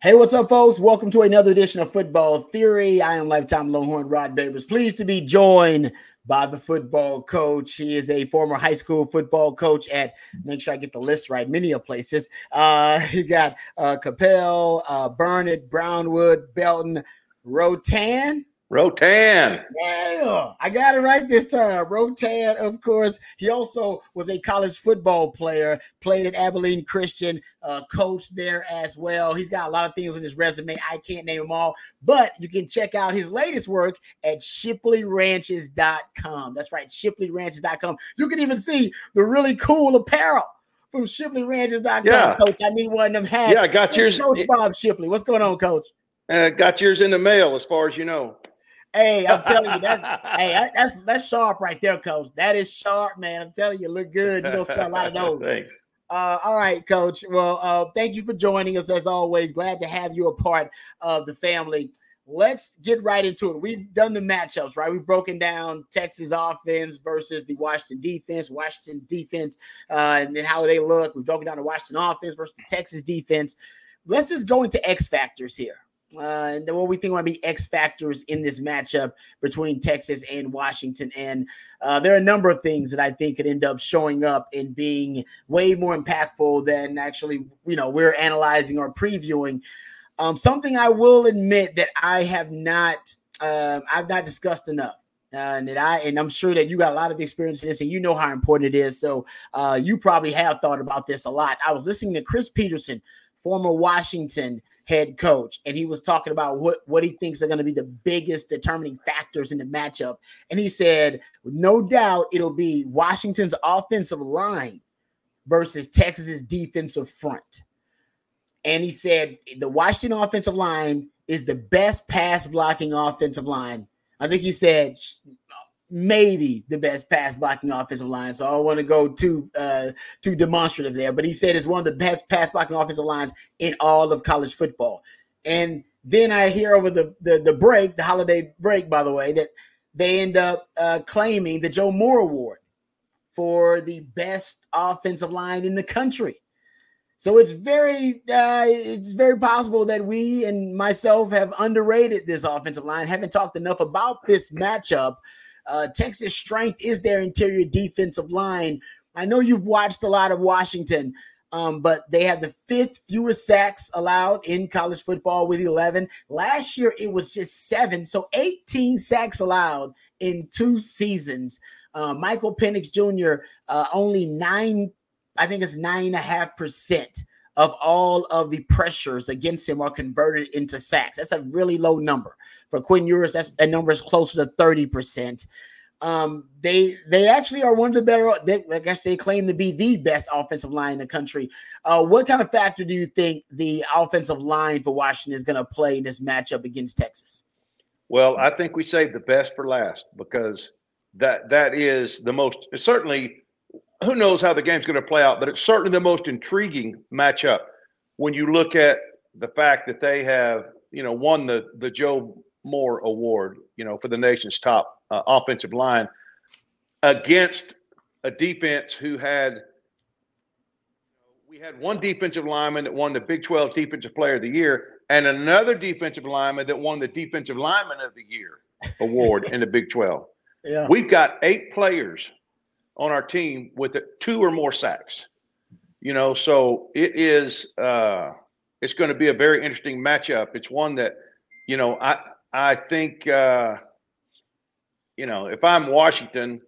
Hey, what's up, folks? Welcome to another edition of Football Theory. I am lifetime Longhorn Rod Babers. Pleased to be joined by the football coach. He is a former high school football coach at, make sure I get the list right, many of places. Uh, you got uh, Coppell, uh, Burnet, Brownwood, Belton, Rotan. Rotan. Yeah, I got it right this time. Rotan, of course. He also was a college football player, played at Abilene Christian, uh, coached there as well. He's got a lot of things on his resume. I can't name them all, but you can check out his latest work at shipleyranches.com. That's right, shipleyranches.com. You can even see the really cool apparel from shipleyranches.com. Yeah. Coach, I need one of them hats. Yeah, I got yours. Coach Bob Shipley. What's going on, Coach? Uh, got yours in the mail, as far as you know. Hey, I'm telling you, that's hey, that's that's sharp right there, coach. That is sharp, man. I'm telling you, look good. You're gonna sell a lot of those. Thanks. Uh, all right, coach. Well, uh, thank you for joining us as always. Glad to have you a part of the family. Let's get right into it. We've done the matchups, right? We've broken down Texas offense versus the Washington defense, Washington defense, uh, and then how they look. We've broken down the Washington offense versus the Texas defense. Let's just go into X factors here uh, and what we think might be X factors in this matchup between Texas and Washington. And uh, there are a number of things that I think could end up showing up and being way more impactful than actually, you know, we're analyzing or previewing. Um, something I will admit that I have not, uh, I've not discussed enough. Uh, and that I and I'm sure that you got a lot of experience in this, and you know how important it is. So uh, you probably have thought about this a lot. I was listening to Chris Petersen, former Washington head coach, and he was talking about what, what he thinks are going to be the biggest determining factors in the matchup. And he said, no doubt, it'll be Washington's offensive line versus Texas's defensive front. And he said the Washington offensive line is the best pass blocking offensive line. I think he said maybe the best pass blocking offensive line. So I don't want to go too uh, too demonstrative there, but he said it's one of the best pass blocking offensive lines in all of college football. And then I hear over the the, the break, the holiday break, by the way, that they end up uh, claiming the Joe Moore Award for the best offensive line in the country. So it's very uh, it's very possible that we and myself have underrated this offensive line. Haven't talked enough about this matchup uh, Texas' strength is their interior defensive line. I know you've watched a lot of Washington, um, but they have the fifth fewest sacks allowed in college football with 11. Last year, it was just seven. So 18 sacks allowed in two seasons. Uh, Michael Penix Jr., uh, only nine, I think it's nine and a half percent of all of the pressures against him are converted into sacks. That's a really low number. For Quinn Ewers, that's that number is closer to 30%. Um, they they actually are one of the better. They, I guess they claim to be the best offensive line in the country. Uh, what kind of factor do you think the offensive line for Washington is going to play in this matchup against Texas? Well, I think we saved the best for last because that that is the most certainly. Who knows how the game's going to play out, but it's certainly the most intriguing matchup when you look at the fact that they have you know won the the Joe Moore Award, you know, for the nation's top uh, offensive line against a defense who had we had one defensive lineman that won the Big 12 Defensive Player of the Year and another defensive lineman that won the Defensive Lineman of the Year award in the Big 12. Yeah. We've got eight players on our team with two or more sacks. You know, so it is uh it's going to be a very interesting matchup. It's one that, you know, I I think, uh, you know, if I'm Washington,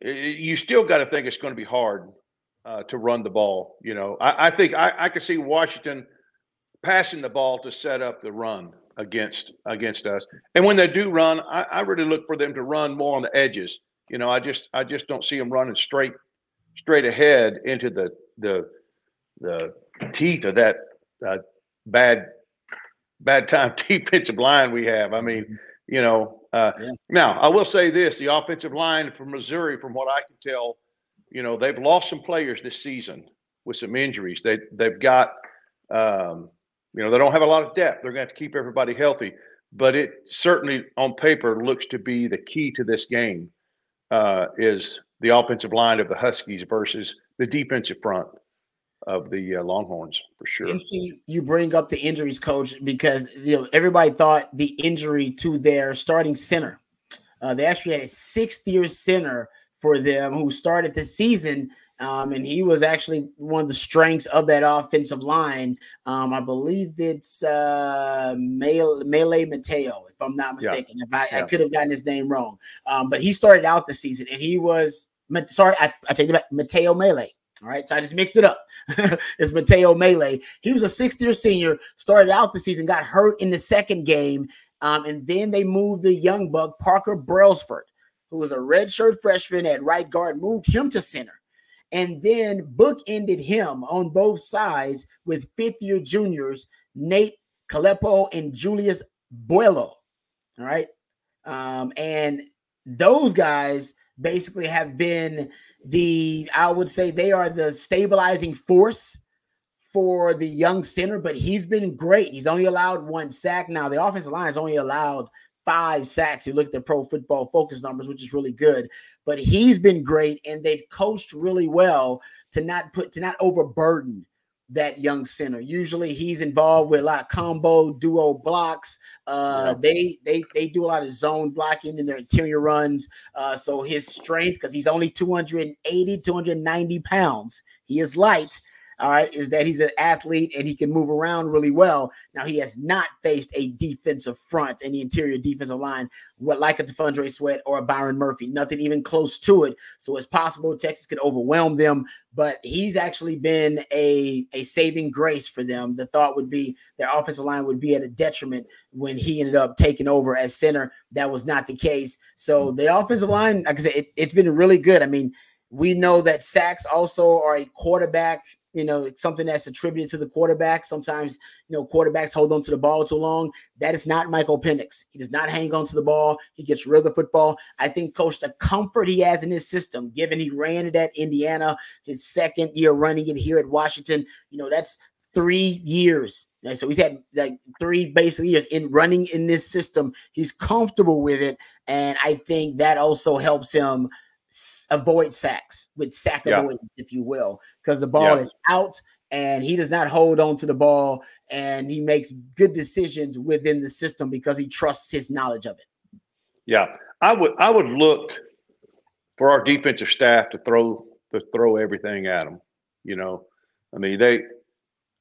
you still got to think it's going to be hard uh, to run the ball. You know, I, I think I, I could see Washington passing the ball to set up the run against against us. And when they do run, I, I really look for them to run more on the edges. You know, I just I just don't see them running straight straight ahead into the the the teeth of that uh, bad bad time defensive line we have. I mean, mm-hmm. you know. Uh, yeah. Now, I will say this: the offensive line from Missouri, from what I can tell, you know, they've lost some players this season with some injuries. They they've got, um, you know, they don't have a lot of depth. They're going to have to keep everybody healthy. But it certainly, on paper, looks to be the key to this game uh, is the offensive line of the Huskies versus the defensive front of the uh, Longhorns for sure. Interesting you bring up the injuries, coach, because you know everybody thought the injury to their starting center. Uh, they actually had a sixth year center for them who started the season. Um, and he was actually one of the strengths of that offensive line. Um, I believe it's uh, Mele Matteo, if I'm not mistaken. Yeah. If I, yeah. I, could have gotten his name wrong, um, but he started out the season and he was sorry, I, I take it back, Matteo Mele. All right, so I just mixed it up. it's Matteo Mele. He was a sixth year senior, started out the season, got hurt in the second game, um, and then they moved the young buck, Parker Brailsford, who was a redshirt freshman at right guard, moved him to center. And then bookended him on both sides with fifth year juniors, Nate Kalepo and Julius Buelow. All right. Um, and those guys basically have been the I would say they are the stabilizing force for the young center, but he's been great. He's only allowed one sack. Now the offensive line has only allowed five sacks. You look at the pro football focus numbers, which is really good, but he's been great and they've coached really well to not put to not overburden that young center. Usually he's involved with a lot of combo duo blocks. Uh, they they they do a lot of zone blocking in their interior runs. Uh, so his strength, because he's only 280, 290 pounds, he is light all right, is that he's an athlete and he can move around really well. Now he has not faced a defensive front in the interior defensive line, what like a T'Vondre Sweat or a Byron Murphy, nothing even close to it. So it's possible Texas could overwhelm them, but he's actually been a, a saving grace for them. The thought would be their offensive line would be at a detriment when he ended up taking over as center. That was not the case. So mm. the offensive line, like I said, it, it's been really good. I mean, we know that sacks also are a quarterback you know, it's something that's attributed to the quarterback. Sometimes, you know, quarterbacks hold on to the ball too long. That is not Michael Penix. He does not hang on to the ball. He gets rid of the football. I think, coach, the comfort he has in his system, given he ran it at Indiana, his second year running it here at Washington, you know, that's three years. So he's had like three basically years in running in this system. He's comfortable with it. And I think that also helps him avoid sacks with sack yeah. avoidance, if you will, because the ball yeah. is out and he does not hold on to the ball and he makes good decisions within the system because he trusts his knowledge of it. Yeah, I would I would look for our defensive staff to throw to throw everything at them. You know, I mean they,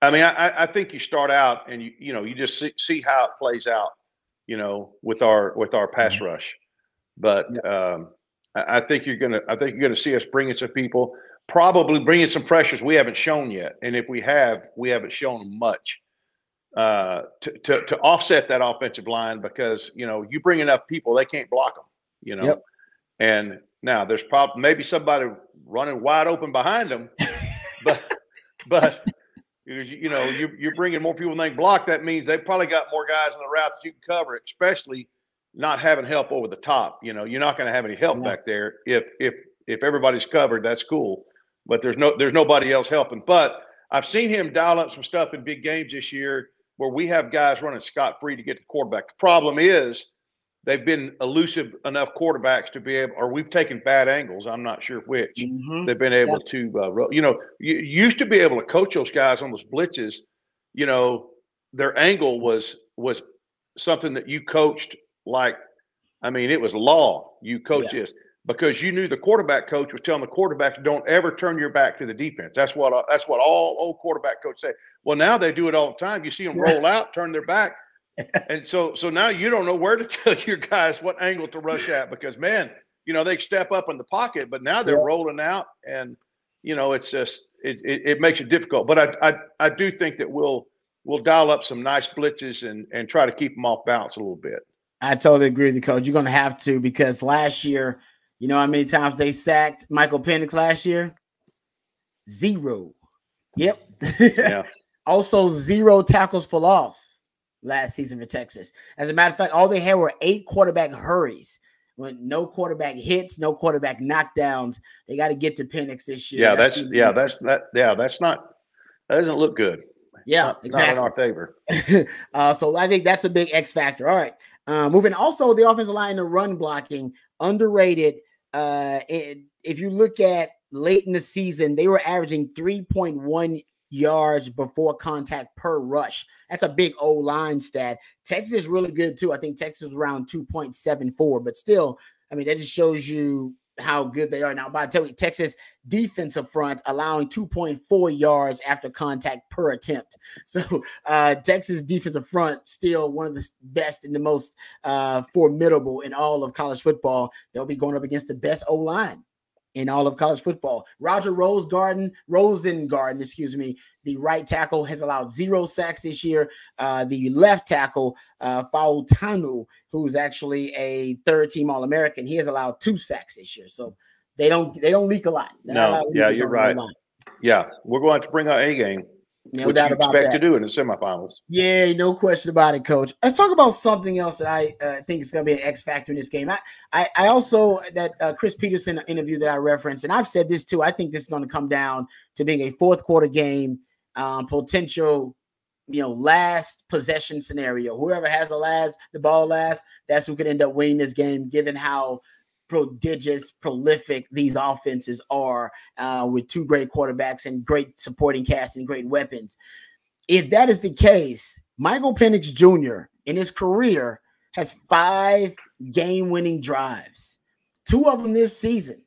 I mean I, I think you start out and you you know you just see, see how it plays out. You know, with our with our pass mm-hmm. rush, but yeah. um, I think you're gonna. I think you're gonna see us bringing some people, probably bringing some pressures we haven't shown yet, and if we have, we haven't shown much uh, to, to to offset that offensive line because you know you bring enough people, they can't block them. You know, yep. and now there's probably maybe somebody running wide open behind them, but but you know you're, you're bringing more people than they block. That means they probably got more guys in the route that you can cover, especially not having help over the top. You know, you're not going to have any help back there. If if if everybody's covered, that's cool. But there's no there's nobody else helping. But I've seen him dial up some stuff in big games this year where we have guys running scot free to get the quarterback. The problem is they've been elusive enough quarterbacks to be able, or we've taken bad angles. I'm not sure which mm-hmm. they've been able yeah. to. Uh, you know, you used to be able to coach those guys on those blitzes. You know, their angle was was something that you coached like, I mean, it was law. You coach yeah. this because you knew the quarterback coach was telling the quarterbacks, "Don't ever turn your back to the defense." That's what uh, that's what all old quarterback coaches say. Well, now they do it all the time. You see them roll out, turn their back, and so so now you don't know where to tell your guys what angle to rush at because man, you know they step up in the pocket, but now they're yeah. rolling out, and you know it's just it, it, it makes it difficult. But I, I I do think that we'll we'll dial up some nice blitzes and and try to keep them off balance a little bit. I totally agree with the coach. You're going to have to because last year, you know how many times they sacked Michael Penix last year? Zero. Yep. Yeah. also, zero tackles for loss last season for Texas. As a matter of fact, all they had were eight quarterback hurries. When no quarterback hits, no quarterback knockdowns, they got to get to Penix this year. Yeah, that's, that's yeah, that's that. Yeah, that's not that doesn't look good. Yeah, not, exactly. Not in our favor. uh, so I think that's a big X factor. All right. Uh, moving also the offensive line, the run blocking, underrated. Uh, if you look at late in the season, they were averaging 3.1 yards before contact per rush. That's a big O line stat. Texas is really good too. I think Texas around 2.74, but still, I mean, that just shows you how good they are now. By the way, Texas defensive front allowing 2.4 yards after contact per attempt. So uh, Texas defensive front still one of the best and the most uh, formidable in all of college football. They'll be going up against the best O line in all of college football. Roger Rosegarden, Rosengarten, excuse me, the right tackle has allowed zero sacks this year. Uh, the left tackle, uh, Fautanu, who's actually a third team All American, he has allowed two sacks this year. So they don't they don't leak a lot. They're no, yeah, you're right. Yeah, we're going to bring our A game. No doubt about expect that. to do in the semifinals. Yeah, no question about it, Coach. Let's talk about something else that I uh, think is going to be an X factor in this game. I, I, I also that uh, Chris Petersen interview that I referenced, and I've said this too. I think this is going to come down to being a fourth quarter game, um, potential, you know, last possession scenario. Whoever has the last, the ball last, that's who could end up winning this game, given how prodigious, prolific these offenses are uh, with two great quarterbacks and great supporting cast and great weapons. If that is the case, Michael Penix Jr. in his career has five game winning drives, two of them this season,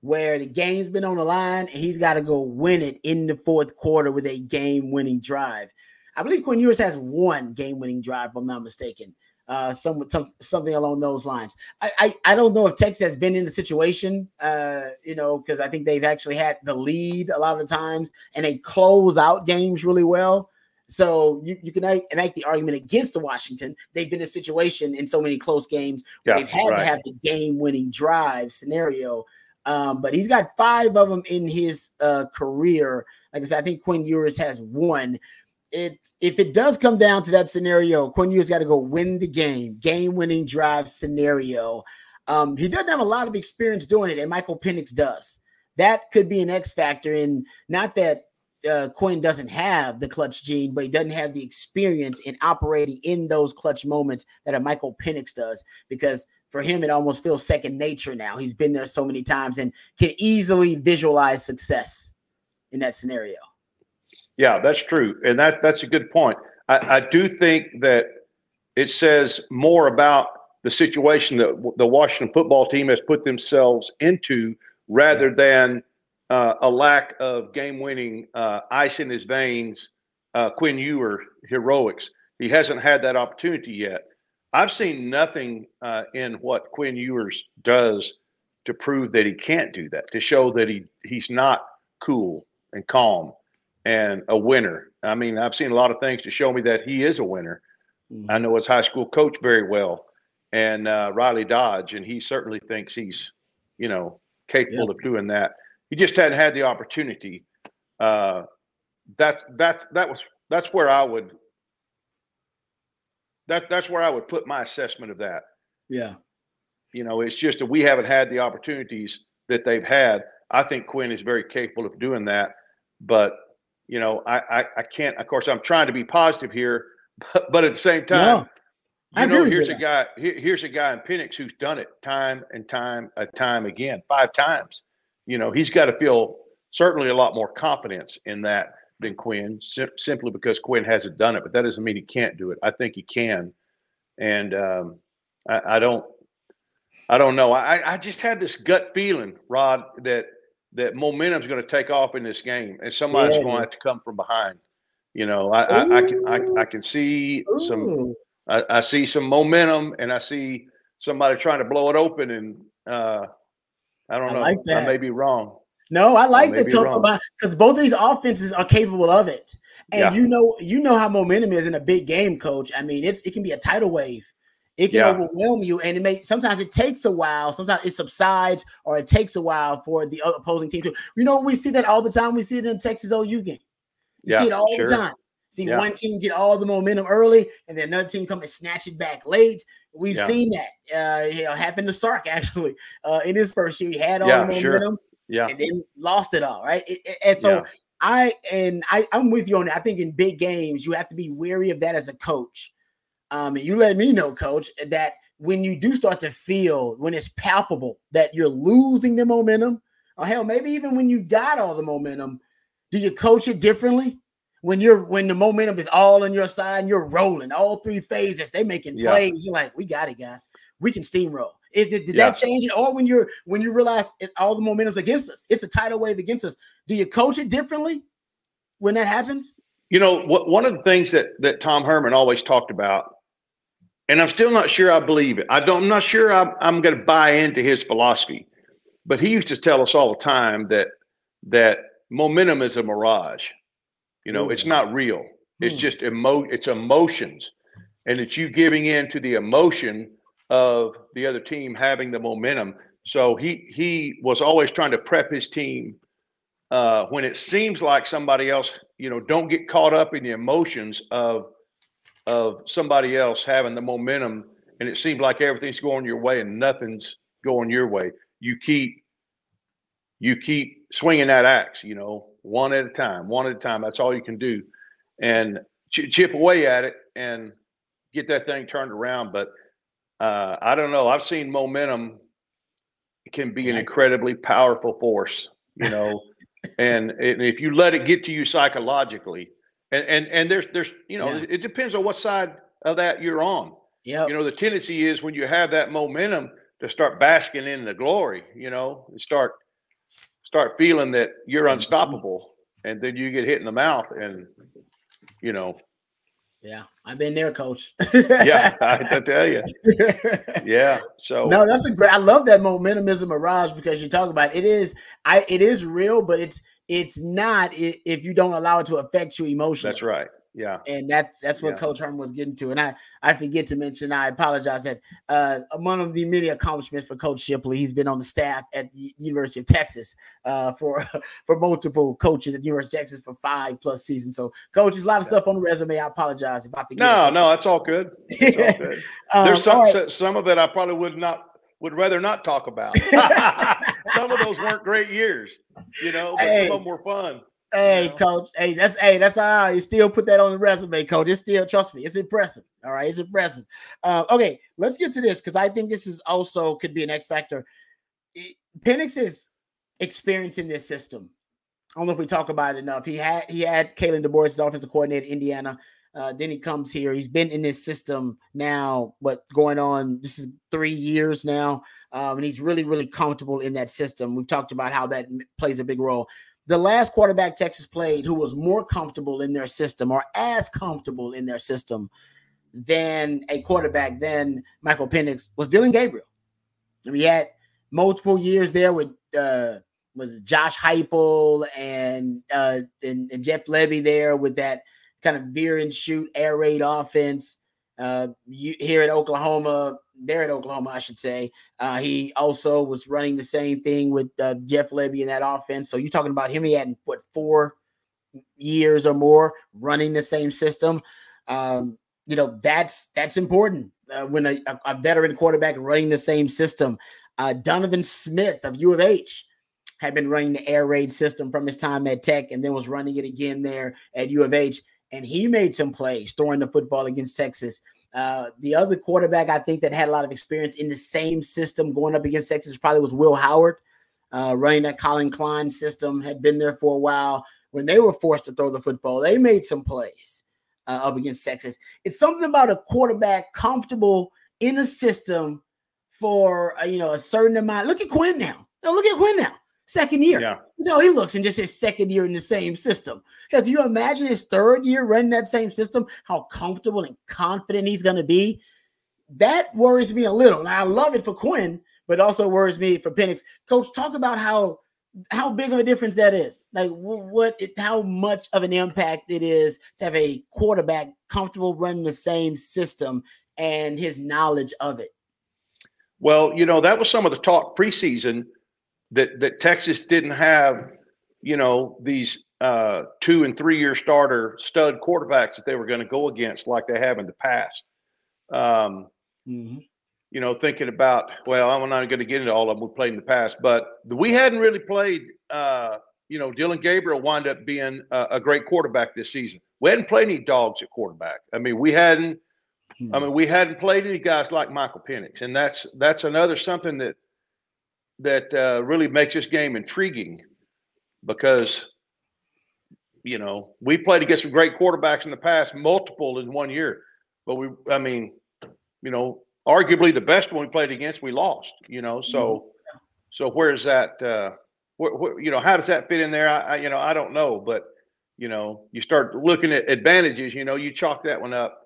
where the game's been on the line and he's got to go win it in the fourth quarter with a game winning drive. I believe Quinn Ewers has one game winning drive, if I'm not mistaken uh, some, some something along those lines. I, I, I don't know if Texas has been in the situation, uh, you know, because I think they've actually had the lead a lot of the times and they close out games really well. So you, you can make the argument against the Washington. They've been in a situation in so many close games yeah, they've had right. to have the game-winning drive scenario. Um, but he's got five of them in his uh, career. Like I said, I think Quinn Ewers has one it if it does come down to that scenario, Quinn Ewers got to go win the game, game winning drive scenario. Um, he doesn't have a lot of experience doing it, and Michael Penix does. That could be an X factor in not that uh, Quinn doesn't have the clutch gene, but he doesn't have the experience in operating in those clutch moments that a Michael Penix does. Because for him, it almost feels second nature now. He's been there so many times and can easily visualize success in that scenario. Yeah, that's true, and that that's a good point. I, I do think that it says more about the situation that the Washington football team has put themselves into rather than uh, a lack of game-winning uh, ice in his veins, uh, Quinn Ewer heroics. He hasn't had that opportunity yet. I've seen nothing uh, in what Quinn Ewers does to prove that he can't do that, to show that he he's not cool and calm and a winner. I mean, I've seen a lot of things to show me that he is a winner. Mm-hmm. I know his high school coach very well, and uh, Riley Dodge, and he certainly thinks he's, you know, capable of doing that. He just hadn't had the opportunity. Uh, that's that's that was that's where I would that that's where I would put my assessment of that. Yeah. You know, it's just that we haven't had the opportunities that they've had. I think Quinn is very capable of doing that, but you know, I, I, I can't. Of course, I'm trying to be positive here, but, but at the same time, no, you know, here's a guy. Here, here's a guy in Penix who's done it time and time and time again, five times. You know, he's got to feel certainly a lot more confidence in that than Quinn, sim- simply because Quinn hasn't done it. But that doesn't mean he can't do it. I think he can, and um, I, I don't. I don't know. I, I just had this gut feeling, Rod, that that momentum's going to take off in this game, and somebody's yeah. going to have to come from behind. You know, I, I, I, can I, I can see Ooh. some I, I, see some momentum, and I see somebody trying to blow it open, and uh, I don't know. I, like I may be wrong. No, I like the come from because both of these offenses are capable of it, and yeah. you know you know how momentum is in a big game, Coach. I mean, it's it can be a tidal wave it can yeah. overwhelm you and it may sometimes it takes a while sometimes it subsides or it takes a while for the opposing team to you know we see that all the time we see it in texas ou game you yeah, see it all sure. the time see yeah. one team get all the momentum early and then another team come and snatch it back late we've seen that uh you know happen to sark actually uh in his first year he had all the momentum sure. yeah and then lost it all right it, it, and so I and I, I'm with you on that. I think in big games, you have to be wary of that as a coach um, you let me know, coach, that when you do start to feel when it's palpable that you're losing the momentum, or hell, maybe even when you got all the momentum, do you coach it differently? when you're when the momentum is all on your side and you're rolling all three phases, They're making Yeah. plays. You're like, we got it, guys. We can steamroll. Is it did Yeah. that change it? Or when you're when you realize it's all the momentum's against us, it's a tidal wave against us. Do you coach it differently when that happens? You know, what one of the things that that Tom Herman always talked about, and I'm still not sure I believe it. I don't. I'm not sure I'm, I'm going to buy into his philosophy, but he used to tell us all the time that that momentum is a mirage. You know, it's not real. It's Hmm. just emo. It's emotions, and it's you giving in to the emotion of the other team having the momentum. So he he was always trying to prep his team uh, when it seems like somebody else, you know, don't get caught up in the emotions of of somebody else having the momentum, and it seems like everything's going your way and nothing's going your way. You keep you keep swinging that axe, you know, one at a time, one at a time. That's all you can do, and ch- chip away at it and get that thing turned around. But uh, I don't know. I've seen momentum can be an incredibly powerful force, you know, and, and if you let it get to you psychologically, and and and there's there's you know Yeah. it depends on what side of that you're on. Yeah. You know, the tendency is when you have that momentum to start basking in the glory, you know, and start start feeling that you're Mhm. unstoppable, and then you get hit in the mouth, and you know, yeah, I've been there, coach. yeah, I, I tell you, yeah. So No, that's a great. I love that momentum is a mirage because you talk about it is. I it is real, but it's it's not if you don't allow it to affect you emotionally. that's right. Yeah. and that's that's what Yeah. Coach Herman was getting to. And I I forget to mention, I apologize that uh, of the many accomplishments for Coach Shipley, he's been on the staff at the University of Texas uh, for for multiple coaches at the University of Texas for five plus seasons. So, Coach, there's a lot of Yeah. stuff on the resume. I apologize if I forget. No, no, that's all good. It's all good. Um, There's some right. some of it I probably would not would rather not talk about. some of those weren't great years, you know, but Hey. some of them were fun. Hey, know? coach. Hey, that's hey, that's all right. You still put that on the resume, coach. It's still trust me, it's impressive. All right, it's impressive. Uh, okay, let's get to this because I think this is also could be an X factor. It- Penix is experiencing this system. I don't know if we talk about it enough. He had he had Kalen DeBoer as offensive coordinator in Indiana. Uh, then he comes here. He's been in this system now, what going on? This is three years now, um, and he's really, really comfortable in that system. We've talked about how that plays a big role the last quarterback Texas played who was more comfortable in their system or as comfortable in their system than a quarterback than Michael Penix was Dillon Gabriel. We had multiple years there with uh was Josh Heupel and uh and, and Jeff Lebby there with that kind of veer and shoot air raid offense. Uh you here at Oklahoma, there at Oklahoma, I should say. Uh, he also was running the same thing with uh, Jeff Lebby in that offense. So you're talking about him. He had what four years or more running the same system. Um, you know that's that's important uh, when a, a, veteran quarterback running the same system. Uh, Donovan Smith of U of H had been running the air raid system from his time at Tech, and then was running it again there at U of H. And he made some plays throwing the football against Texas. Uh, the other quarterback I think that had a lot of experience in the same system going up against Texas probably was Will Howard, uh, running that Collin Klein system, had been there for a while. When they were forced to throw the football, they made some plays uh, up against Texas. It's something about a quarterback comfortable in a system for uh, you know a certain amount. Look at Quinn now. No, look at Quinn now. Second year. Yeah. You know, he looks in just his second year in the same system. Hell, can you imagine his third year running that same system? How comfortable and confident he's going to be? That worries me a little. Now, I love it for Quinn, but also worries me for Penix. Coach, talk about how how big of a difference that is. Like what, it, how much of an impact it is to have a quarterback comfortable running the same system and his knowledge of it. Well, you know, that was some of the talk preseason that that Texas didn't have, you know, these uh, two and three year starter stud quarterbacks that they were going to go against like they have in the past. Um, you know, thinking about, well, I'm not going to get into all of them we played in the past, but we hadn't really played, uh, you know, Dillon Gabriel wound up being a, a great quarterback this season. We hadn't played any dogs at quarterback. I mean, we hadn't, I mean, we hadn't played any guys like Michael Penix, and that's that's another something that that uh, really makes this game intriguing because you know, we played against some great quarterbacks in the past, multiple in one year. But we, I mean, you know, arguably the best one we played against, we lost. You know, so mm-hmm. so where's that? Uh, where, where, you know, how does that fit in there? I, I, you know, I don't know, but you know, you start looking at advantages. You know, you chalk that one up.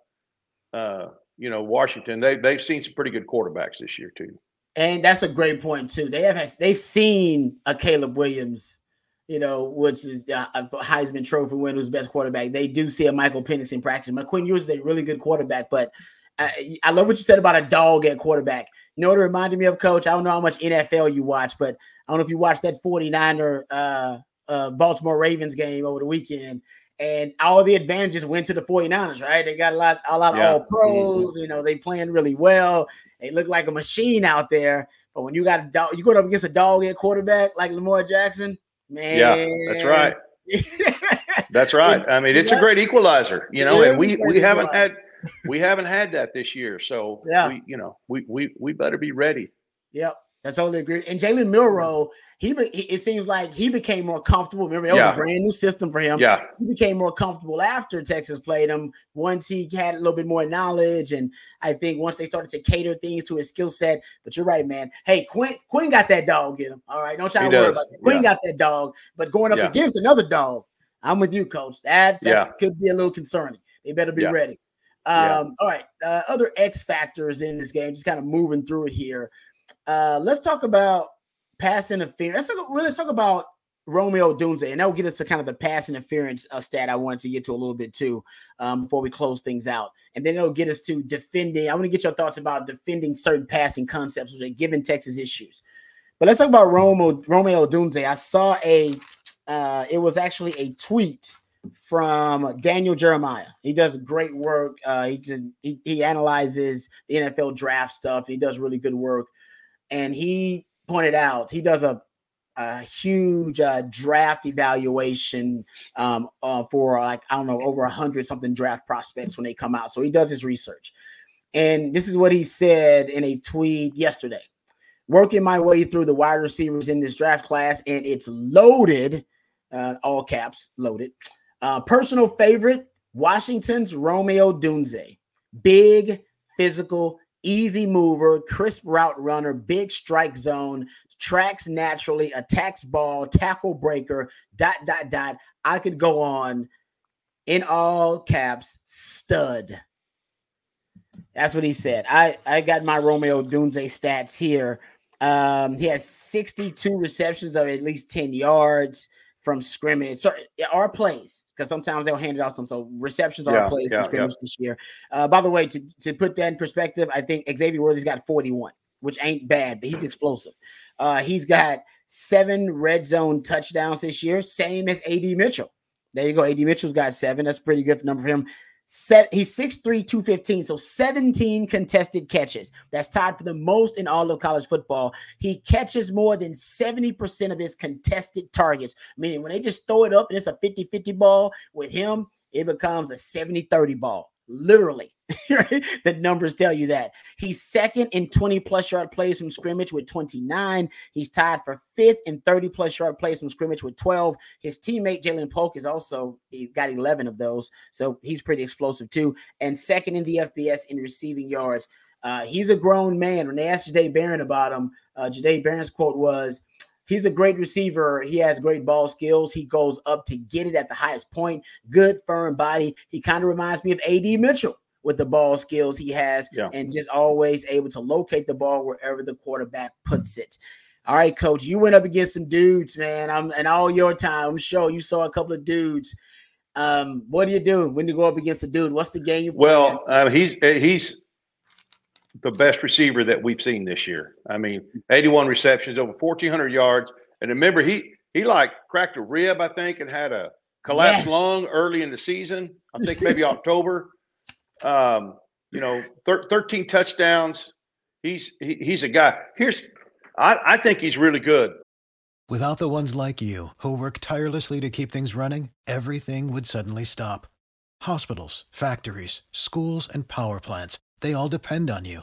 Uh, you know, Washington, they they've seen some pretty good quarterbacks this year too. And that's a great point too. They have they've seen a Caleb Williams, you know, which is a Heisman Trophy winner, who's best quarterback. They do see a Michael Penix in practice. McQuinn Ewers is a really good quarterback, but I, I, love what you said about a dog at quarterback. You know what it reminded me of, Coach? I don't know how much NFL you watch, but I don't know if you watched that 49er uh, uh, Baltimore Ravens game over the weekend. And all the advantages went to the 49ers, right? They got a lot, a lot yeah. of all pros. Mm-hmm. You know, they playing really well. They look like a machine out there. But when you got a dog, you go up against a dog at quarterback like Lamar Jackson, man. Yeah, that's right. that's right. I mean, it's a great equalizer, you know, and we we haven't had we haven't had that this year. So yeah, we, you know, we we we better be ready. Yep. That's totally agree. And Jalen Milroe, he, it seems like he became more comfortable. Remember, it was yeah. a brand new system for him. Yeah, he became more comfortable after Texas played him. Once he had a little bit more knowledge, and I think once they started to cater things to his skill set. But you're right, man. Hey, Quinn, Quinn got that dog in him. All right, don't try to worry about it. Quinn yeah. got that dog, but going up yeah. against another dog, I'm with you, coach. That could be a little concerning. They better be ready. Um, all right, uh, other X factors in this game, just kind of moving through it here. Uh, let's talk about pass interference. Let's talk, let's talk about Romeo Odunze, and that will get us to kind of the pass interference uh, stat I wanted to get to a little bit too um, before we close things out. And then it'll get us to defending. I want to get your thoughts about defending certain passing concepts which are given Texas issues. But let's talk about Rome, Romeo Odunze. I saw a, uh, it was actually a tweet from Daniel Jeremiah. He does great work. Uh, he, he, he analyzes the NFL draft stuff. He does really good work and he pointed out he does a, a huge uh, draft evaluation um, uh, for like I don't know over a hundred something draft prospects when they come out. So he does his research, and this is what he said in a tweet yesterday. Working my way through the wide receivers in this draft class, and it's loaded, uh, all caps, loaded. Uh, personal favorite: Washington's Romeo Odunze, big, physical, easy mover, crisp route runner, big strike zone, tracks naturally, attacks ball, tackle breaker, dot, dot, dot. I could go on in all caps, stud. That's what he said. I, I got my Romeo Odunze stats here. Um, he has 62 receptions of at least 10 yards from scrimmage. So our plays, because sometimes they'll hand it off to them. So receptions are yeah, plays yeah, yeah. this year. Uh, by the way, to, to put that in perspective, I think Xavier Worthy's got 41, which ain't bad, but he's explosive. Uh, he's got seven red zone touchdowns this year, same as AD Mitchell. There you go. AD Mitchell's got seven. That's pretty good number for him. Set, he's 6'3, 215, so 17 contested catches. That's tied for the most in all of college football. He catches more than 70% of his contested targets, meaning when they just throw it up and it's a 50 50 ball with him, it becomes a 70 30 ball literally. the numbers tell you that. He's second in 20 plus yard plays from scrimmage with 29. He's tied for fifth in 30 plus yard plays from scrimmage with 12. His teammate Ja'Lynn Polk is also he got 11 of those. So he's pretty explosive too. And second in the FBS in receiving yards. Uh, he's a grown man. When they asked Jahdae Barron about him, uh, Jahdae Barron's quote was, He's a great receiver. He has great ball skills. He goes up to get it at the highest point. Good, firm body. He kind of reminds me of AD Mitchell with the ball skills he has yeah. and just always able to locate the ball wherever the quarterback puts it. All right, coach, you went up against some dudes, man. I'm and all your time, I'm sure you saw a couple of dudes. Um, what do you do when you go up against a dude? What's the game? well, uh, he's he's the best receiver that we've seen this year. I mean, 81 receptions, over 1,400 yards. And remember, he he like cracked a rib, I think, and had a collapsed yes. lung early in the season. I think maybe October. Um, you know, thir- 13 touchdowns. He's he, he's a guy. Here's, I, I think he's really good. Without the ones like you who work tirelessly to keep things running, everything would suddenly stop. Hospitals, factories, schools, and power plants—they all depend on you.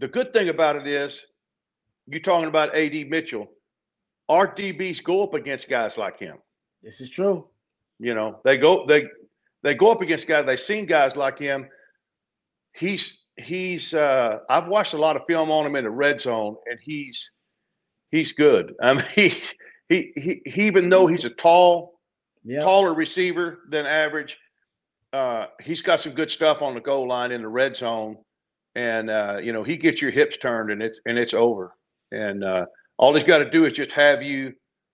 the good thing about it is, you're talking about AD Mitchell. Our DBs go up against guys like him. This is true. You know, they go they they go up against guys. They've seen guys like him. He's he's uh I've watched a lot of film on him in the red zone, and he's he's good. I mean, he he he, he even though he's a tall, Yeah. taller receiver than average, uh, he's got some good stuff on the goal line in the red zone, and uh, you know he gets your hips turned, and it's and it's over. And uh, all he's got to do is just have you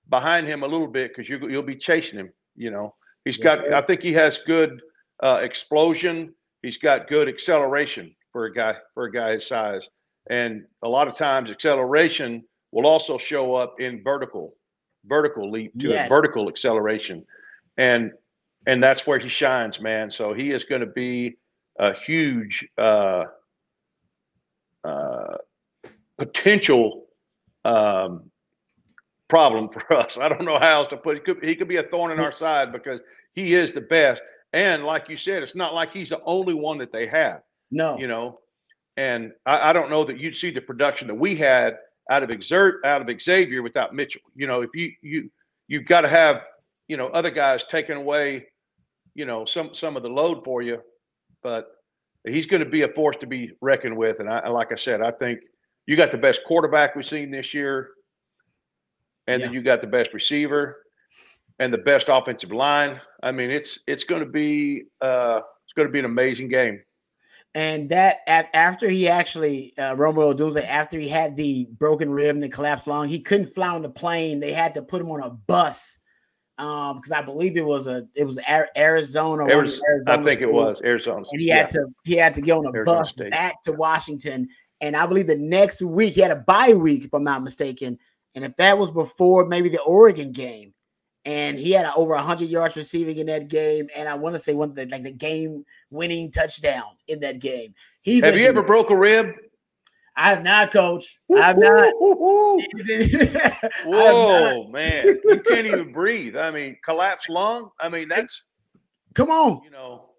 behind him a little bit because you you'll be chasing him. You know, he's Yes, got. sir. I think he has good uh, explosion. He's got good acceleration for a guy for a guy his size, and a lot of times acceleration will also show up in vertical vertical leap to Yes. vertical acceleration, and and that's where he shines, man. So he is going to be a huge uh, potential um, problem for us. I don't know how else to put it. He could, he could be a thorn in our side because he is the best. And like you said, it's not like he's the only one that they have, No. you know. And I, I don't know that you'd see the production that we had out of exert out of Xavier without Mitchell. You know, if you you you've got to have you know other guys taking away you know some some of the load for you, but he's going to be a force to be reckoned with. And I and like I said, I think you got the best quarterback we've seen this year, and then you got the best receiver and the best offensive line. I mean, it's it's going to be uh, it's going to be an amazing game. And that after he actually uh, Romeo Dunze, after he had the broken rib and the collapsed lung, he couldn't fly on the plane. They had to put him on a bus um because I believe it was a it was Ar- Arizona. one of Ariz- the I think it was Arizona. and he Yeah. had to he had to get on a Arizona bus State. back to Washington. And I believe the next week he had a bye week, if I'm not mistaken. And if that was before maybe the Oregon game, and he had over 100 yards receiving in that game, and I want to say one of the like the game winning touchdown in that game. He's Have you ever broke a rib? I have not, coach. I have not. Have not. Whoa, man, you can't even breathe. I mean, collapsed lung. I mean, that's Come on. you know,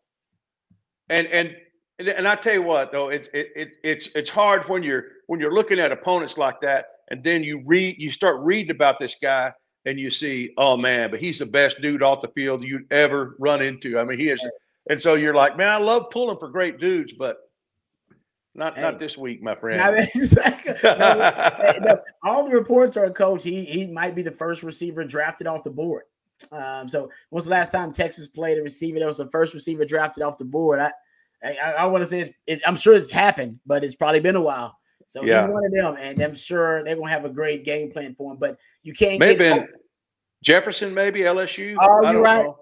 and and and- and I tell you what, though, it's it, it's it's it's hard when you're when you're looking at opponents like that, and then you read you start reading about this guy, and you see, oh man, but he's the best dude off the field you'd ever run into. I mean, he is, and so you're like, man, I love pulling for great dudes, but not Hey. not this week, my friend. Now, exactly. No, no, all the reports are, coach. He he might be the first receiver drafted off the board. Um, so when's the last time Texas played a receiver that was the first receiver drafted off the board? I I, I want to say it's, it's, I'm sure it's happened, but it's probably been a while. So Yeah. he's one of them, and I'm sure they're gonna have a great game plan for him. But you can't May have get Jefferson, maybe LSU. Oh, I you're right. know.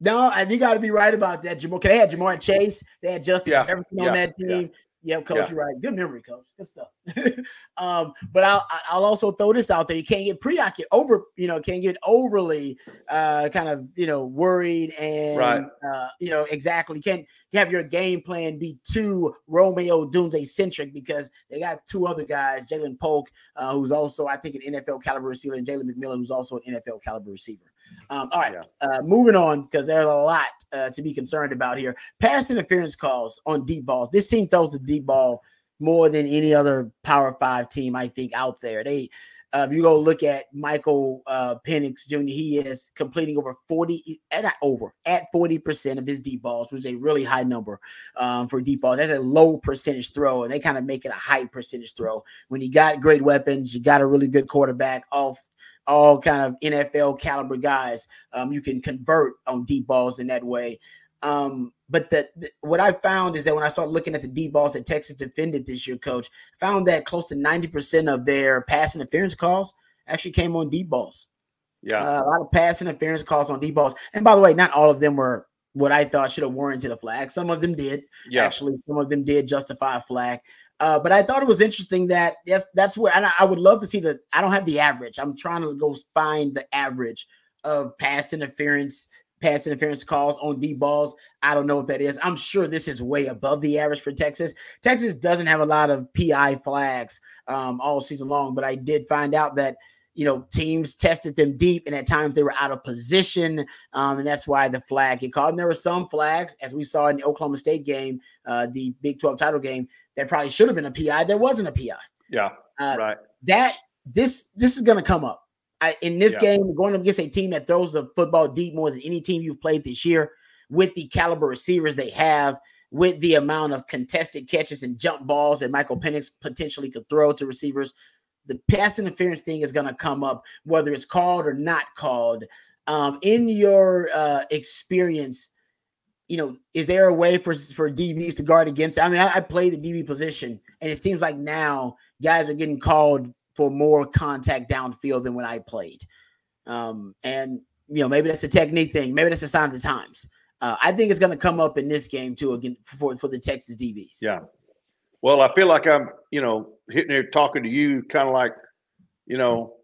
No, and you got to be right about that. Ja'Marr, 'cause they had Ja'Marr Chase, they had Justin Yeah, Jefferson yeah, on that yeah. team. Yeah, coach, Yeah. you're right. Good memory, coach. Good stuff. um, but I'll I'll also throw this out there. You can't get preoccupied over, you know, can't get overly uh kind of you know worried and Right. uh you know exactly can't have your game plan be too Romeo Dunze centric because they got two other guys, Ja'Lynn Polk, uh, who's also I think an NFL caliber receiver, and Jalen McMillan, who's also an NFL caliber receiver. Um, all right, uh, moving on because there's a lot uh, to be concerned about here. Pass interference calls on deep balls. This team throws the deep ball more than any other Power Five team I think out there. They, uh, if you go look at Michael uh, Penix Jr., he is completing over forty, and not over at forty percent of his deep balls, which is a really high number um, for deep balls. That's a low percentage throw, and they kind of make it a high percentage throw. When you got great weapons, you got a really good quarterback off all kind of NFL caliber guys. Um, you can convert on deep balls in that way. Um, But the, the, what I found is that when I started looking at the deep balls that Texas defended this year, coach, found that close to 90% of their pass interference calls actually came on deep balls. Yeah. Uh, a lot of pass interference calls on deep balls. And by the way, not all of them were what I thought should have warranted a flag. Some of them did. Yeah. Actually, some of them did justify a flag. Uh, but I thought it was interesting that yes, that's where I, I would love to see the. I don't have the average. I'm trying to go find the average of pass interference, pass interference calls on deep balls. I don't know what that is. I'm sure this is way above the average for Texas. Texas doesn't have a lot of PI flags um, all season long, but I did find out that you know, teams tested them deep, and at times they were out of position, um, and that's why the flag get called. And there were some flags, as we saw in the Oklahoma State game, uh, the Big 12 title game, that probably should have been a PI. There wasn't a PI. Yeah, uh, right. That this this is going to come up I, in this Yeah. game. Going up against a team that throws the football deep more than any team you've played this year, with the caliber receivers they have, with the amount of contested catches and jump balls that Michael Penix potentially could throw to receivers the pass interference thing is going to come up, whether it's called or not called. Um, in your uh, experience, you know, is there a way for for DBs to guard against? I mean, I, I play the DB position, and it seems like now guys are getting called for more contact downfield than when I played. Um, and you know, maybe that's a technique thing. Maybe that's a sign of the times. Uh, I think it's going to come up in this game too again for for the Texas DBs. Yeah. Well, I feel like I'm, you know, hitting here talking to you, kind of like, you know,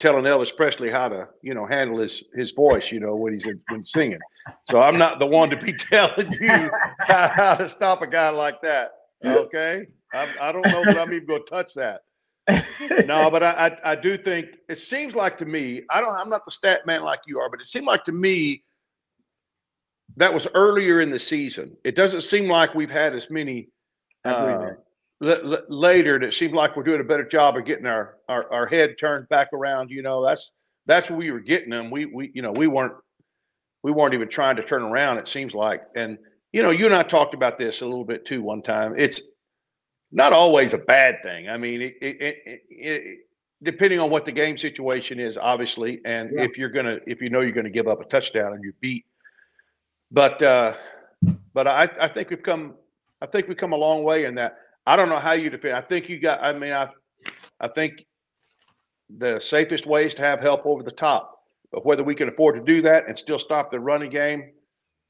telling Elvis Presley how to, you know, handle his his voice, you know, when he's when singing. So I'm not the one to be telling you how, how to stop a guy like that. Okay, I'm, I don't know that I'm even going to touch that. No, but I, I I do think it seems like to me. I don't. I'm not the stat man like you are, but it seemed like to me that was earlier in the season. It doesn't seem like we've had as many uh, l- l- later that seemed like we're doing a better job of getting our, our our head turned back around. You know, that's that's where we were getting them. We we you know we weren't we weren't even trying to turn around. It seems like, and you know, you and I talked about this a little bit too one time. It's not always a bad thing. I mean, it, it, it, it, depending on what the game situation is, obviously, and Yeah. if you're gonna if you know you're gonna give up a touchdown and you beat. But uh, but I I think we've come I think we've come a long way in that. I don't know how you defend. I think you got. I mean, I I think the safest way is to have help over the top. But whether we can afford to do that and still stop the running game,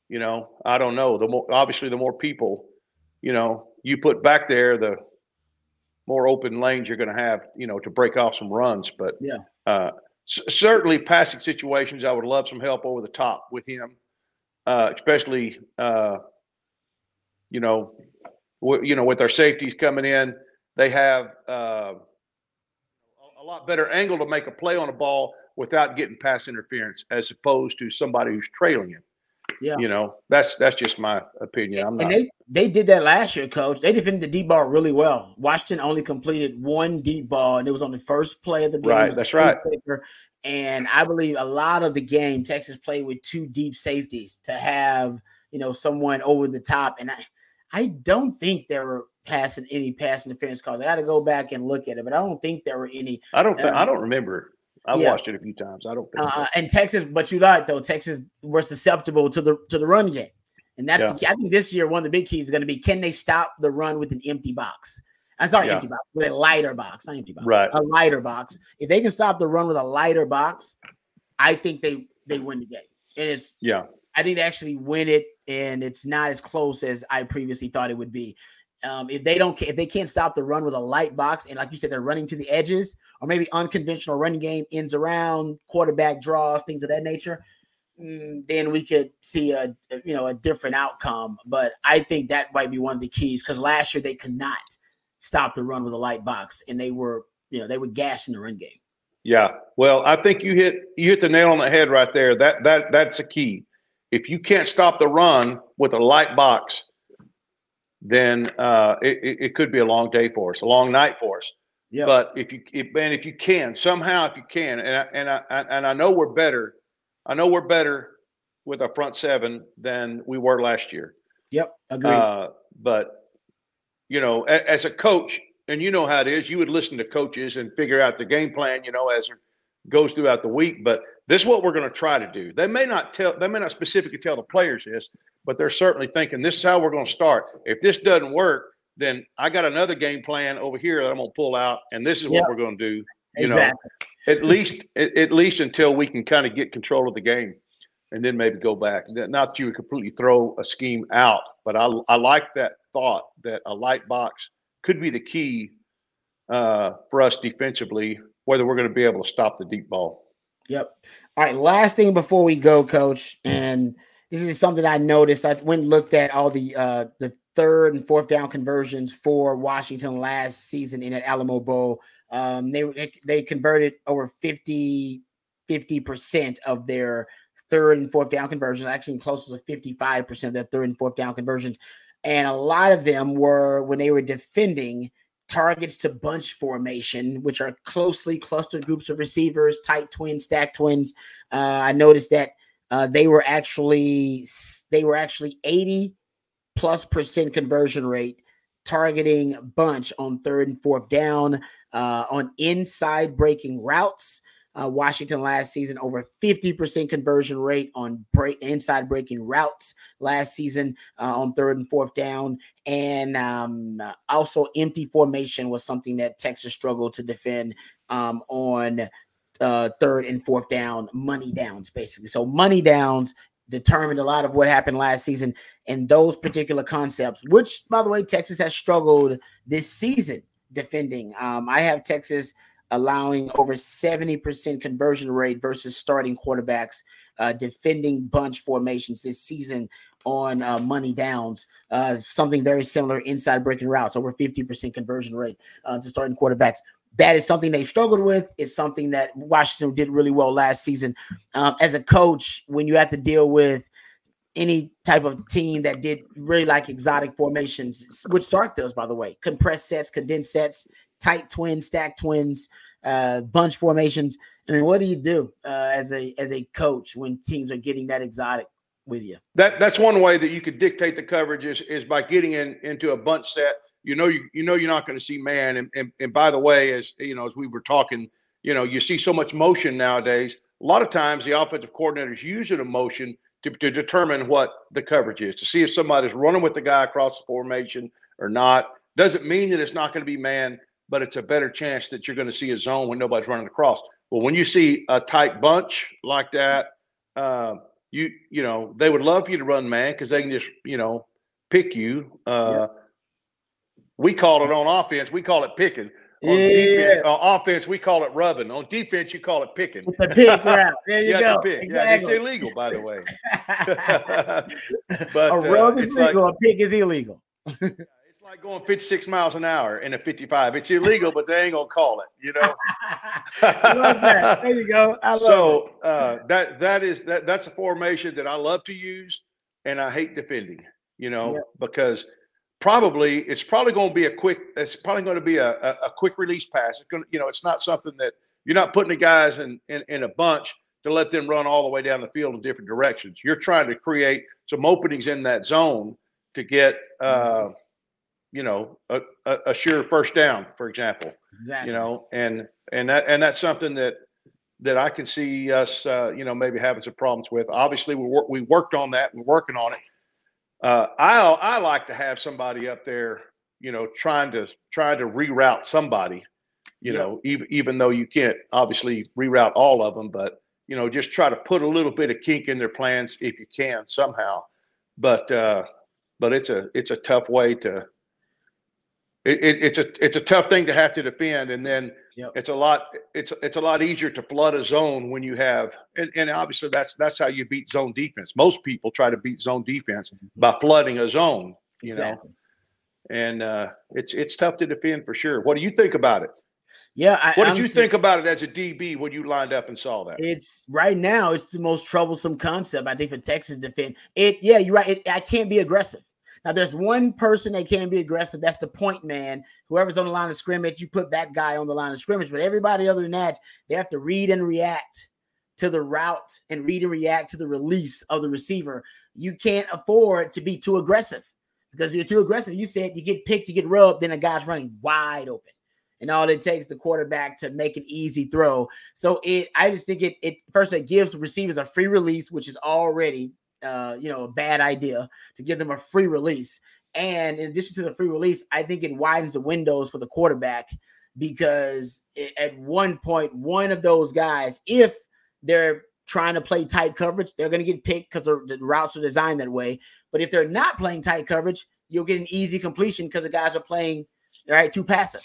you know, I don't know. The more obviously the more people, you know, you put back there, the more open lanes you're going to have, you know, to break off some runs. But Yeah. uh, c- certainly passing situations, I would love some help over the top with him, uh, especially uh, you know, w- you know, with our safeties coming in, they have uh, a- a lot better angle to make a play on a ball without getting pass interference, as opposed to somebody who's trailing him. Yeah. You know, that's that's just my opinion. I'm and not. they they did that last year, coach. They defended the deep ball really well. Washington only completed one deep ball, and it was on the first play of the game. Right, It was a that's right. kicker. And I believe a lot of the game, Texas played with two deep safeties to have you know someone over the top. And I I don't think there were passing any pass interference calls. I got to go back and look at it, but I don't think there were any. I don't. Th- I um, don't remember. I've yeah. watched it a few times. I don't think. Uh, and Texas, but you like though Texas were susceptible to the to the run game, and that's Yeah. the key. I think this year one of the big keys is going to be can they stop the run with an empty box? I'm sorry, Yeah. empty box with a lighter box, not empty box, Right. A lighter box. If they can stop the run with a lighter box, I think they they win the game. And it's Yeah. I think they actually win it, and it's not as close as I previously thought it would be. Um, if they don't, if they can't stop the run with a light box, and like you said, they're running to the edges, or maybe unconventional running game ends around, quarterback draws, things of that nature, mm, then we could see a, a, you know a different outcome. But I think that might be one of the keys because last year they could not stop the run with a light box, and they were you know they were gashing the run game. Yeah. Well, I think you hit you hit the nail on the head right there. That that that's the key. If you can't stop the run with a light box, then uh, it, it, could be a long day for us, a long night for us. Yeah, But if you if, man, if you can somehow, if you can, and I, and I I- and I know we're better, I know we're better with our front seven than we were last year. yep, agreed. Uh, but you know, a, as a coach, and you know how it is, you would listen to coaches and figure out the game plan. You know, as goes throughout the week. But this is what we're going to try to do. They may not tell, they may not specifically tell the players this, but they're certainly thinking this is how we're going to start. If this doesn't work, then I got another game plan over here that I'm going to pull out, and this is what we're going to do. You exactly. know, at least at, at least until we can kind of get control of the game, and then maybe go back. Not that you would completely throw a scheme out, but I I like that thought that a light box could be the key uh, for us defensively, whether we're going to be able to stop the deep ball. Yep. All right. Last thing before we go, Coach, and this is something I noticed. I went and looked at all the uh, the third and fourth down conversions for Washington last season in an Alamo Bowl. Um, they they converted over 50 percent of their third and fourth down conversions, actually closer to 55 percent of their third and fourth down conversions, and a lot of them were when they were defending targets to bunch formation, which are closely clustered groups of receivers, tight twins, stack twins. Uh, I noticed that uh, they were actually they were actually 80 plus percent conversion rate targeting bunch on third and fourth down uh, on inside breaking routes. Uh, Washington last season over 50% conversion rate on break inside breaking routes last season uh, on third and fourth down. And um, also empty formation was something that Texas struggled to defend um, on uh, third and fourth down money downs, basically. So money downs determined a lot of what happened last season and those particular concepts, which, by the way, Texas has struggled this season defending. Um, I have Texas allowing over 70% conversion rate versus starting quarterbacks uh, defending bunch formations this season on uh, money downs. Uh, something very similar inside breaking routes, over 50% conversion rate uh, to starting quarterbacks that is something they struggled with. It's something that Washington did really well last season. Um, as a coach, when you have to deal with any type of team that did really like exotic formations, which Sark does, by the way, compressed sets, condensed sets, tight twins, stack twins, uh, bunch formations. I mean, what do you do uh, as a as a coach when teams are getting that exotic with you? That that's one way that you could dictate the coverage is, is by getting in into a bunch set you know you you know you're not going to see man. And, and and by the way, as you know, as we were talking, you know, you see so much motion nowadays. A lot of times, the offensive coordinators use an emotion to, to determine what the coverage is, to see if somebody's running with the guy across the formation or not. Doesn't mean that it's not going to be man, but it's a better chance that you're going to see a zone when nobody's running across. Well, when you see a tight bunch like that, uh, you you know they would love for you to run man because they can just you know pick you. Uh, yeah. We call it on offense. We call it picking. On yeah. defense, on offense, we call it rubbing. On defense, you call it picking. The pick route. There you, go. Pick. Exactly. Yeah, it's illegal, by the way. but a rub uh, is legal. Like, a pick is illegal. Like going 56 miles an hour in a 55. It's illegal, but they ain't gonna call it. You know. that. There you go. so uh, that that is that that's a formation that I love to use, and I hate defending. You know, yep. because probably it's probably going to be a quick it's probably going to be a, a, a, quick release pass it's going to you know it's not something that you're not putting the guys in, in in a bunch to let them run all the way down the field in different directions you're trying to create some openings in that zone to get uh you know a, a, a sure first down for example exactly. you know and and that and that's something that that I can see us, uh, you know, maybe having some problems with. Obviously, we wor- we worked on that. We're working on it uh, I I like to have somebody up there, you know, trying to trying to reroute somebody, you yeah. know, even even though you can't obviously reroute all of them, but you know, just try to put a little bit of kink in their plans if you can somehow. But uh, but it's a it's a tough way to. It, it, it's a it's a tough thing to have to defend, and then Yep. It's a lot. It's it's a lot easier to flood a zone when you have, and, and obviously that's that's how you beat zone defense. Most people try to beat zone defense mm-hmm. by flooding a zone. You exactly. know, and uh, it's it's tough to defend for sure. What do you think about it? Yeah. I, what did you think about it as a DB when you lined up and saw that? It's right now. It's the most troublesome concept I think for Texas defense. It. Yeah, you're right. It, I can't be aggressive. Now, there's one person that can be aggressive. That's the point man. Whoever's on the line of scrimmage, you put that guy on the line of scrimmage. But everybody other than that, they have to read and react to the route and read and react to the release of the receiver. You can't afford to be too aggressive because if you're too aggressive, you said you get picked, you get rubbed, then a guy's running wide open. and all it takes the quarterback to make an easy throw. So it, I just think it, it first it gives receivers a free release, which is already, uh, you know, a bad idea to give them a free release. And in addition to the free release, I think it widens the windows for the quarterback because it, at one point, one of those guys, if they're trying to play tight coverage, they're going to get picked because the routes are designed that way. But if they're not playing tight coverage, you'll get an easy completion because the guys are playing right too passive.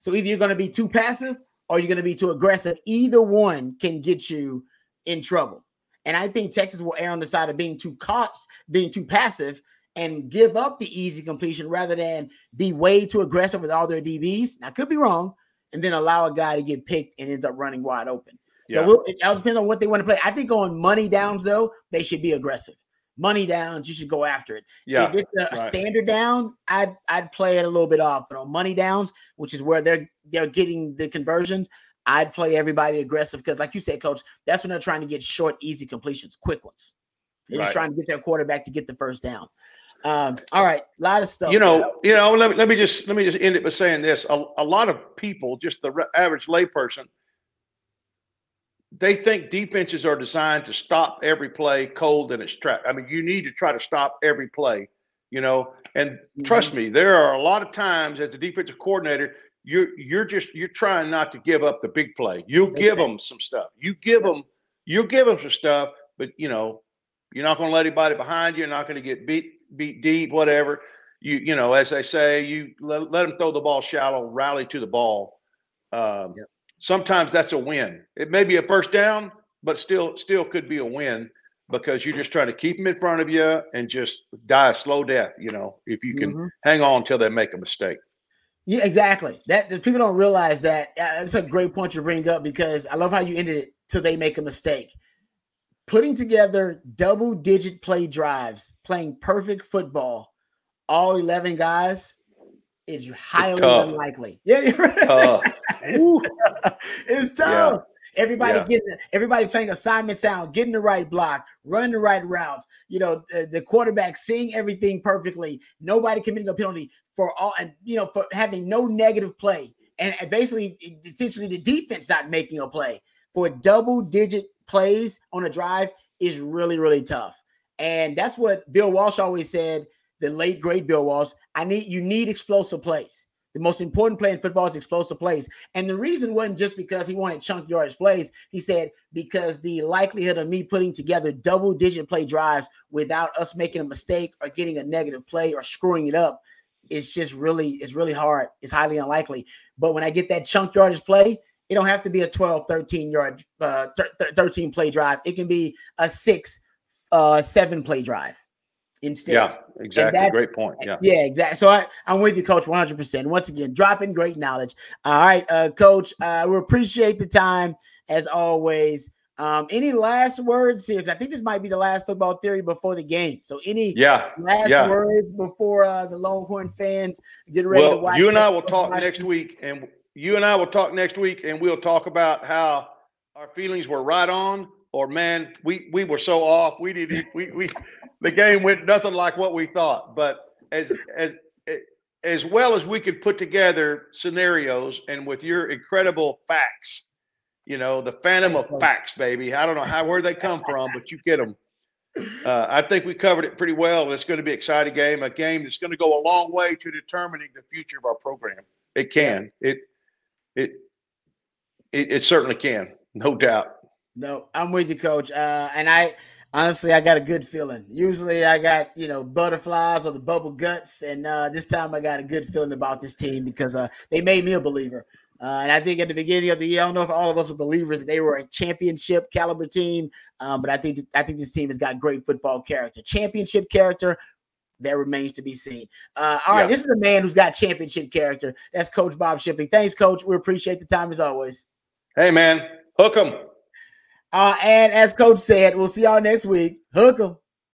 So either you're going to be too passive or you're going to be too aggressive. Either one can get you in trouble. And I think Texas will err on the side of being too caught, being too passive, and give up the easy completion rather than be way too aggressive with all their DBs. I could be wrong, and then allow a guy to get picked and ends up running wide open. So yeah. we'll, it all depends on what they want to play. I think on money downs though, they should be aggressive money downs, you should go after it. Yeah, if it's a, right. a, standard down, I'd I'd play it a little bit off. But on money downs, which is where they're they're getting the conversions, I'd play everybody aggressive because, like you said, coach, that's when they're trying to get short, easy completions, quick ones. They're right. just trying to get their quarterback to get the first down. Um, all right, a lot of stuff. You know, you know. Let me, let me just let me just end it by saying this: a, a lot of people, just the average layperson, they think defenses are designed to stop every play cold in its track. I mean, you need to try to stop every play, you know. And mm-hmm. trust me, there are a lot of times as a defensive coordinator, you're you're just you're trying not to give up the big play. You'll give them some stuff. You give them you'll give them some stuff, but you know, you're not going to let anybody behind you. You're not going to get beat beat deep, whatever. You you know, as they say, you let, let them throw the ball shallow, rally to the ball. Um, yep sometimes that's a win. It may be a first down, but still still could be a win because you're just trying to keep them in front of you and just die a slow death. You know, if you can mm-hmm. hang on until they make a mistake. Yeah, exactly. That people don't realize that. That's a great point you bring up because I love how you ended it till they make a mistake. Putting together double digit play drives, playing perfect football, all 11 guys is highly unlikely. Yeah, right. it's, tough. it's tough. Everybody yeah. getting everybody playing assignment sound, getting the right block, running the right routes. You know, the, the quarterback seeing everything perfectly. Nobody committing a penalty for all, and you know, for having no negative play, and, and basically, essentially, the defense not making a play for double digit plays on a drive is really, really tough. And that's what Bill Walsh always said. The late great Bill Walsh. I need you need explosive plays. The most important play in football is explosive plays. And the reason wasn't just because he wanted chunk yardage plays. He said, because the likelihood of me putting together double digit play drives without us making a mistake or getting a negative play or screwing it up is just really, it's really hard. It's highly unlikely. But when I get that chunk yardage play, it don't have to be a 12, 13 yard, uh, 13 play drive. It can be a six, uh, seven play drive instead. Yeah, exactly. That, great point. Yeah. Yeah, exactly. So I, I'm with you, coach, 100%. Once again, dropping great knowledge. All right, uh, coach, uh, we appreciate the time as always. Um, any last words here? I think this might be the last football theory before the game. So, any yeah last yeah. words before uh, the Longhorn fans get ready well, to watch? You and I will talk next week, and you and I will talk next week, and we'll talk about how our feelings were right on, or man, we we were so off. We didn't we we the game went nothing like what we thought. But as as as well as we could put together scenarios, and with your incredible facts, you know, the phantom of facts, baby. I don't know how where they come from, but you get them. Uh, I think we covered it pretty well. It's going to be an exciting game, a game that's going to go a long way to determining the future of our program. It can. It it it, it certainly can, no doubt. No, I'm with you, coach. Uh, and I honestly, I got a good feeling. Usually, I got you know butterflies or the bubble guts, and uh, this time I got a good feeling about this team because uh, they made me a believer. Uh, and I think at the beginning of the year, I don't know if all of us were believers that they were a championship caliber team, um, but I think I think this team has got great football character, championship character. That remains to be seen. Uh, all yeah. right, this is a man who's got championship character. That's Coach Bob Shipley. Thanks, Coach. We appreciate the time as always. Hey, man, hook 'em. Uh, and as Coach said, we'll see y'all next week. Hook 'em.